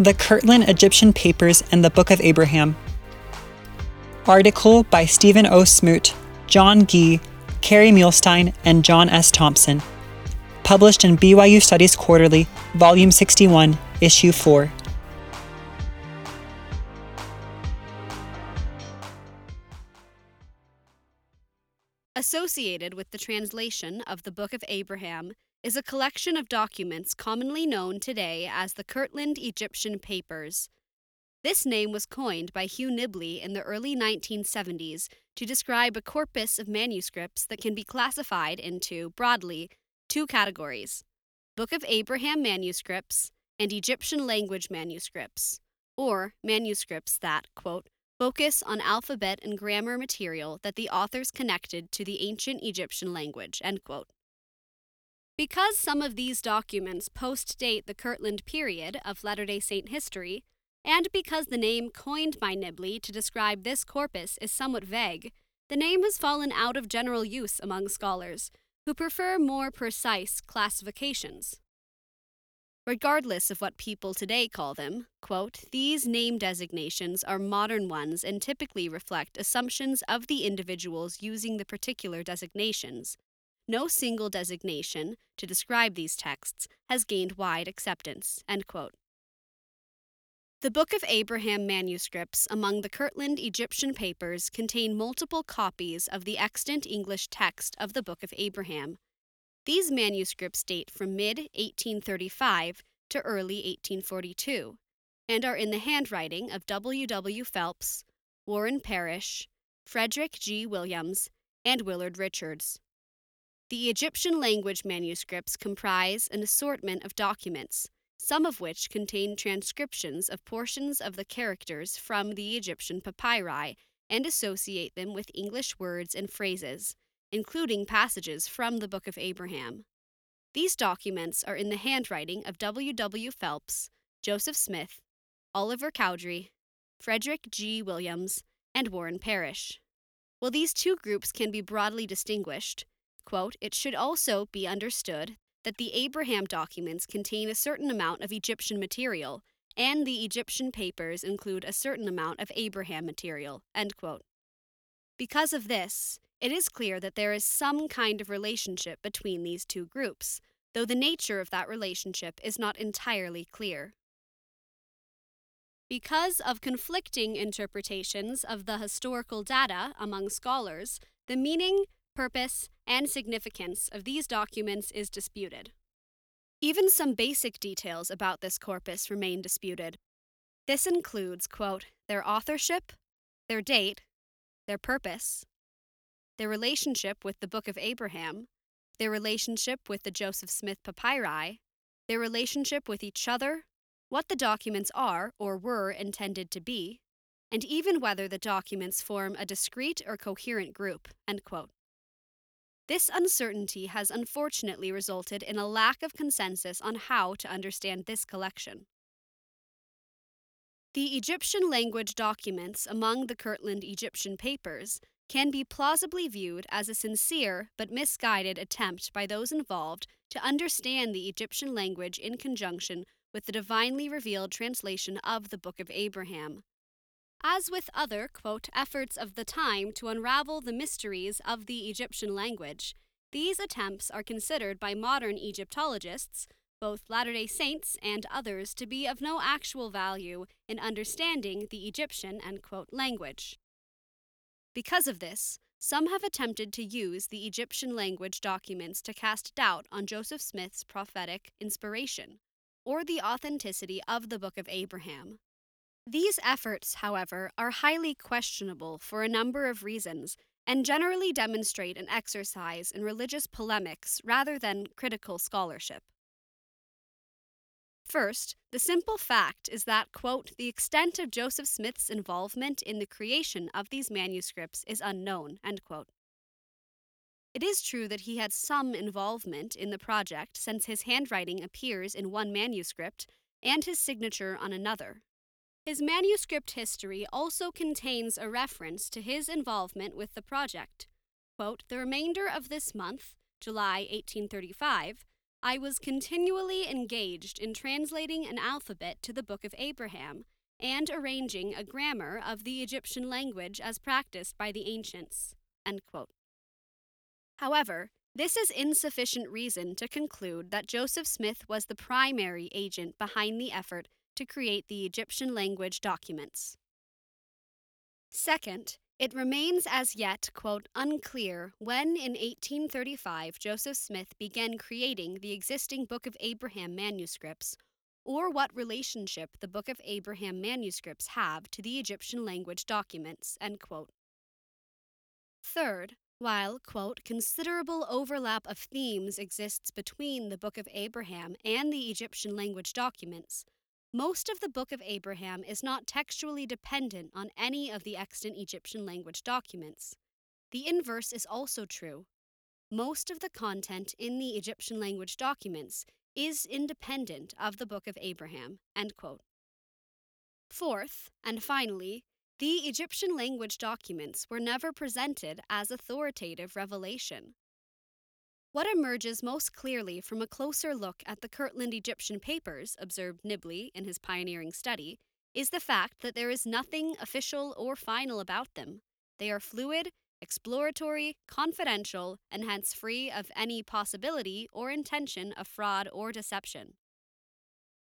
The Kirtland Egyptian Papers and the Book of Abraham. Article by Stephen O. Smoot, John Gee, Kerry Muhlestein, and John S. Thompson. Published in BYU Studies Quarterly, Volume 61, Issue 4. Associated with the translation of the Book of Abraham is a collection of documents commonly known today as the Kirtland Egyptian Papers. This name was coined by Hugh Nibley in the early 1970s to describe a corpus of manuscripts that can be classified into, broadly, two categories Book of Abraham manuscripts and Egyptian language manuscripts, or manuscripts that, quote, focus on alphabet and grammar material that the authors connected to the ancient Egyptian language, end quote. Because some of these documents post-date the Kirtland period of Latter-day Saint history, and because the name coined by Nibley to describe this corpus is somewhat vague, the name has fallen out of general use among scholars, who prefer more precise classifications. Regardless of what people today call them, quote, these name designations are modern ones and typically reflect assumptions of the individuals using the particular designations. No single designation to describe these texts has gained wide acceptance. The Book of Abraham manuscripts among the Kirtland Egyptian papers contain multiple copies of the extant English text of the Book of Abraham. These manuscripts date from mid 1835 to early 1842 and are in the handwriting of W. W. Phelps, Warren Parrish, Frederick G. Williams, and Willard Richards. The Egyptian language manuscripts comprise an assortment of documents, some of which contain transcriptions of portions of the characters from the Egyptian papyri and associate them with English words and phrases, including passages from the Book of Abraham. These documents are in the handwriting of W. W. Phelps, Joseph Smith, Oliver Cowdery, Frederick G. Williams, and Warren Parrish. While these two groups can be broadly distinguished, quote, it should also be understood that the Abraham documents contain a certain amount of Egyptian material, and the Egyptian papers include a certain amount of Abraham material. End quote. Because of this, it is clear that there is some kind of relationship between these two groups, though the nature of that relationship is not entirely clear. Because of conflicting interpretations of the historical data among scholars, the meaning, purpose, and significance of these documents is disputed. Even some basic details about this corpus remain disputed. This includes, quote, their authorship, their date, their purpose, their relationship with the Book of Abraham, their relationship with the Joseph Smith papyri, their relationship with each other, what the documents are or were intended to be, and even whether the documents form a discrete or coherent group. This uncertainty has unfortunately resulted in a lack of consensus on how to understand this collection. The Egyptian language documents among the Kirtland Egyptian papers can be plausibly viewed as a sincere but misguided attempt by those involved to understand the Egyptian language in conjunction with the divinely revealed translation of the Book of Abraham. As with other, quote, efforts of the time to unravel the mysteries of the Egyptian language, these attempts are considered by modern Egyptologists, both Latter day Saints and others, to be of no actual value in understanding the Egyptian quote, language. Because of this, some have attempted to use the Egyptian language documents to cast doubt on Joseph Smith's prophetic inspiration or the authenticity of the Book of Abraham. These efforts, however, are highly questionable for a number of reasons and generally demonstrate an exercise in religious polemics rather than critical scholarship. First, the simple fact is that, quote, the extent of Joseph Smith's involvement in the creation of these manuscripts is unknown, end quote. It is true that he had some involvement in the project since his handwriting appears in one manuscript and his signature on another. His manuscript history also contains a reference to his involvement with the project. Quote, the remainder of this month, July 1835, I was continually engaged in translating an alphabet to the Book of Abraham and arranging a grammar of the Egyptian language as practiced by the ancients. However, this is insufficient reason to conclude that Joseph Smith was the primary agent behind the effort to create the Egyptian language documents. Second, it remains as yet, quote, unclear when in 1835 Joseph Smith began creating the existing Book of Abraham manuscripts, or what relationship the Book of Abraham manuscripts have to the Egyptian language documents. Third, while, quote, considerable overlap of themes exists between the Book of Abraham and the Egyptian language documents, most of the Book of Abraham is not textually dependent on any of the extant Egyptian language documents. The inverse is also true. Most of the content in the Egyptian language documents is independent of the Book of Abraham. Fourth, and finally, the Egyptian language documents were never presented as authoritative revelation. What emerges most clearly from a closer look at the Kirtland Egyptian papers, observed Nibley in his pioneering study, is the fact that there is nothing official or final about them. They are fluid, exploratory, confidential, and hence free of any possibility or intention of fraud or deception.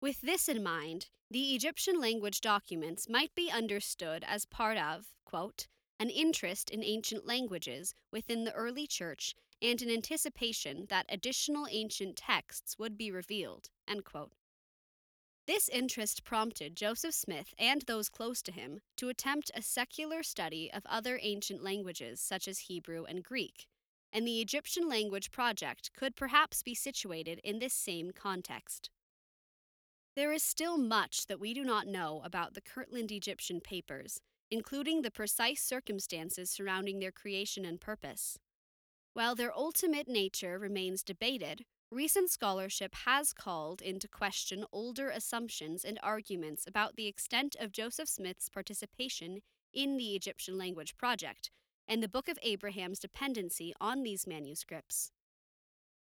With this in mind, the Egyptian language documents might be understood as part of, quote, an interest in ancient languages within the early church and an anticipation that additional ancient texts would be revealed. This interest prompted Joseph Smith and those close to him to attempt a secular study of other ancient languages such as Hebrew and Greek, and the Egyptian Language Project could perhaps be situated in this same context. There is still much that we do not know about the Kirtland Egyptian papers, including the precise circumstances surrounding their creation and purpose. While their ultimate nature remains debated, recent scholarship has called into question older assumptions and arguments about the extent of Joseph Smith's participation in the Egyptian language project and the Book of Abraham's dependency on these manuscripts.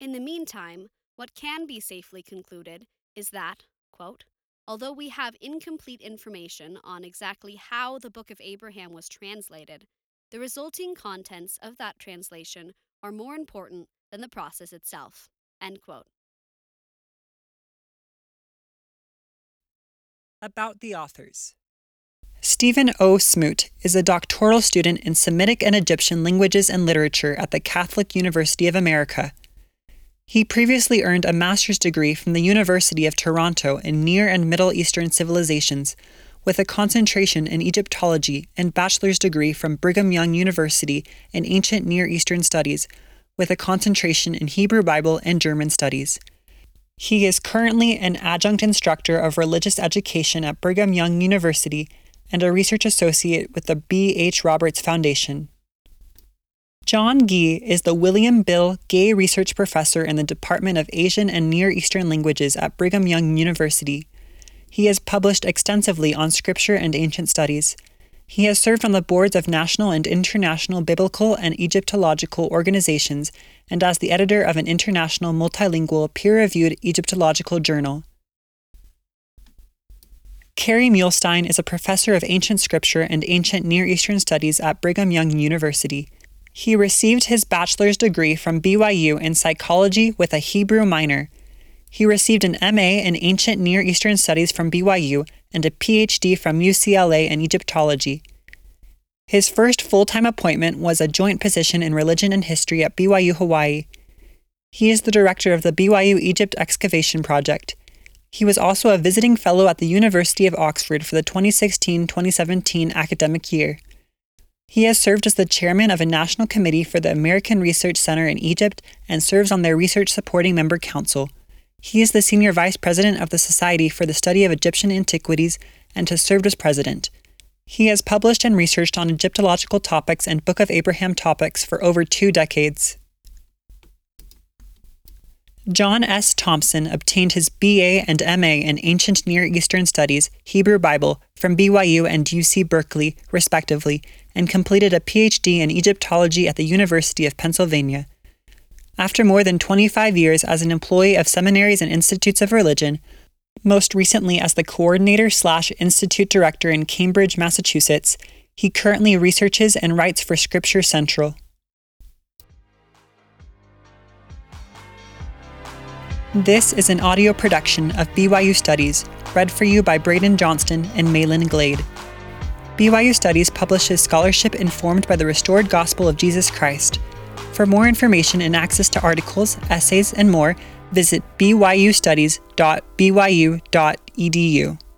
In the meantime, what can be safely concluded is that, quote, although we have incomplete information on exactly how the Book of Abraham was translated, the resulting contents of that translation are more important than the process itself. About the authors. Stephen O. Smoot is a doctoral student in Semitic and Egyptian languages and literature at the Catholic University of America. He previously earned a master's degree from the University of Toronto in Near and Middle Eastern civilizations with a concentration in Egyptology and bachelor's degree from Brigham Young University in Ancient Near Eastern Studies, with a concentration in Hebrew Bible and German studies. He is currently an adjunct instructor of religious education at Brigham Young University and a research associate with the B. H. Roberts Foundation. John Gee is the William Bill Gay Research Professor in the Department of Asian and Near Eastern Languages at Brigham Young University. He has published extensively on scripture and ancient studies. He has served on the boards of national and international biblical and Egyptological organizations and as the editor of an international multilingual peer reviewed Egyptological journal. Kerry Muhlestein is a professor of ancient scripture and ancient Near Eastern studies at Brigham Young University. He received his bachelor's degree from BYU in psychology with a Hebrew minor. He received an MA in Ancient Near Eastern Studies from BYU and a PhD from UCLA in Egyptology. His first full time appointment was a joint position in religion and history at BYU Hawaii. He is the director of the BYU Egypt Excavation Project. He was also a visiting fellow at the University of Oxford for the 2016 2017 academic year. He has served as the chairman of a national committee for the American Research Center in Egypt and serves on their research supporting member council. He is the senior vice president of the Society for the Study of Egyptian Antiquities and has served as president. He has published and researched on Egyptological topics and Book of Abraham topics for over two decades. John S. Thompson obtained his BA and MA in Ancient Near Eastern Studies, Hebrew Bible, from BYU and UC Berkeley, respectively, and completed a PhD in Egyptology at the University of Pennsylvania. After more than 25 years as an employee of seminaries and institutes of religion, most recently as the coordinator slash institute director in Cambridge, Massachusetts, he currently researches and writes for Scripture Central. This is an audio production of BYU Studies, read for you by Braden Johnston and Malin Glade. BYU Studies publishes scholarship informed by the restored gospel of Jesus Christ. For more information and access to articles, essays, and more, visit byustudies.byu.edu.